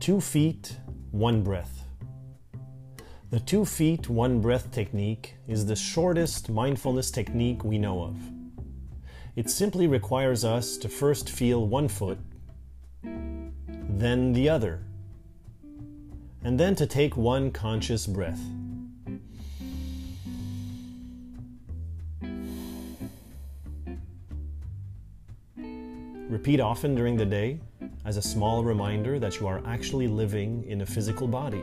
Two feet, one breath. The two feet, one breath technique is the shortest mindfulness technique we know of. It simply requires us to first feel one foot, then the other, and then to take one conscious breath. Repeat often during the day as a small reminder that you are actually living in a physical body.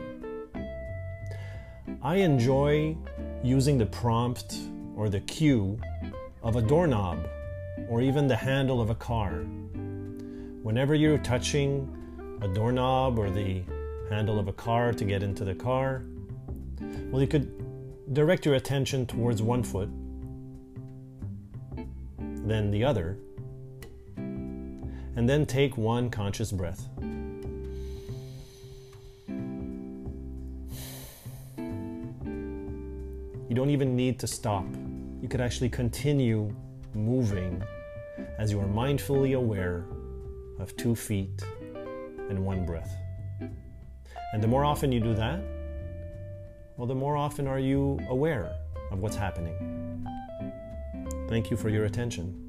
I enjoy using the prompt or the cue of a doorknob or even the handle of a car. Whenever you're touching a doorknob or the handle of a car to get into the car, well, you could direct your attention towards one foot, then the other and then take one conscious breath. You don't even need to stop. You could actually continue moving as you are mindfully aware of two feet and one breath. And the more often you do that, well, the more often are you aware of what's happening. Thank you for your attention.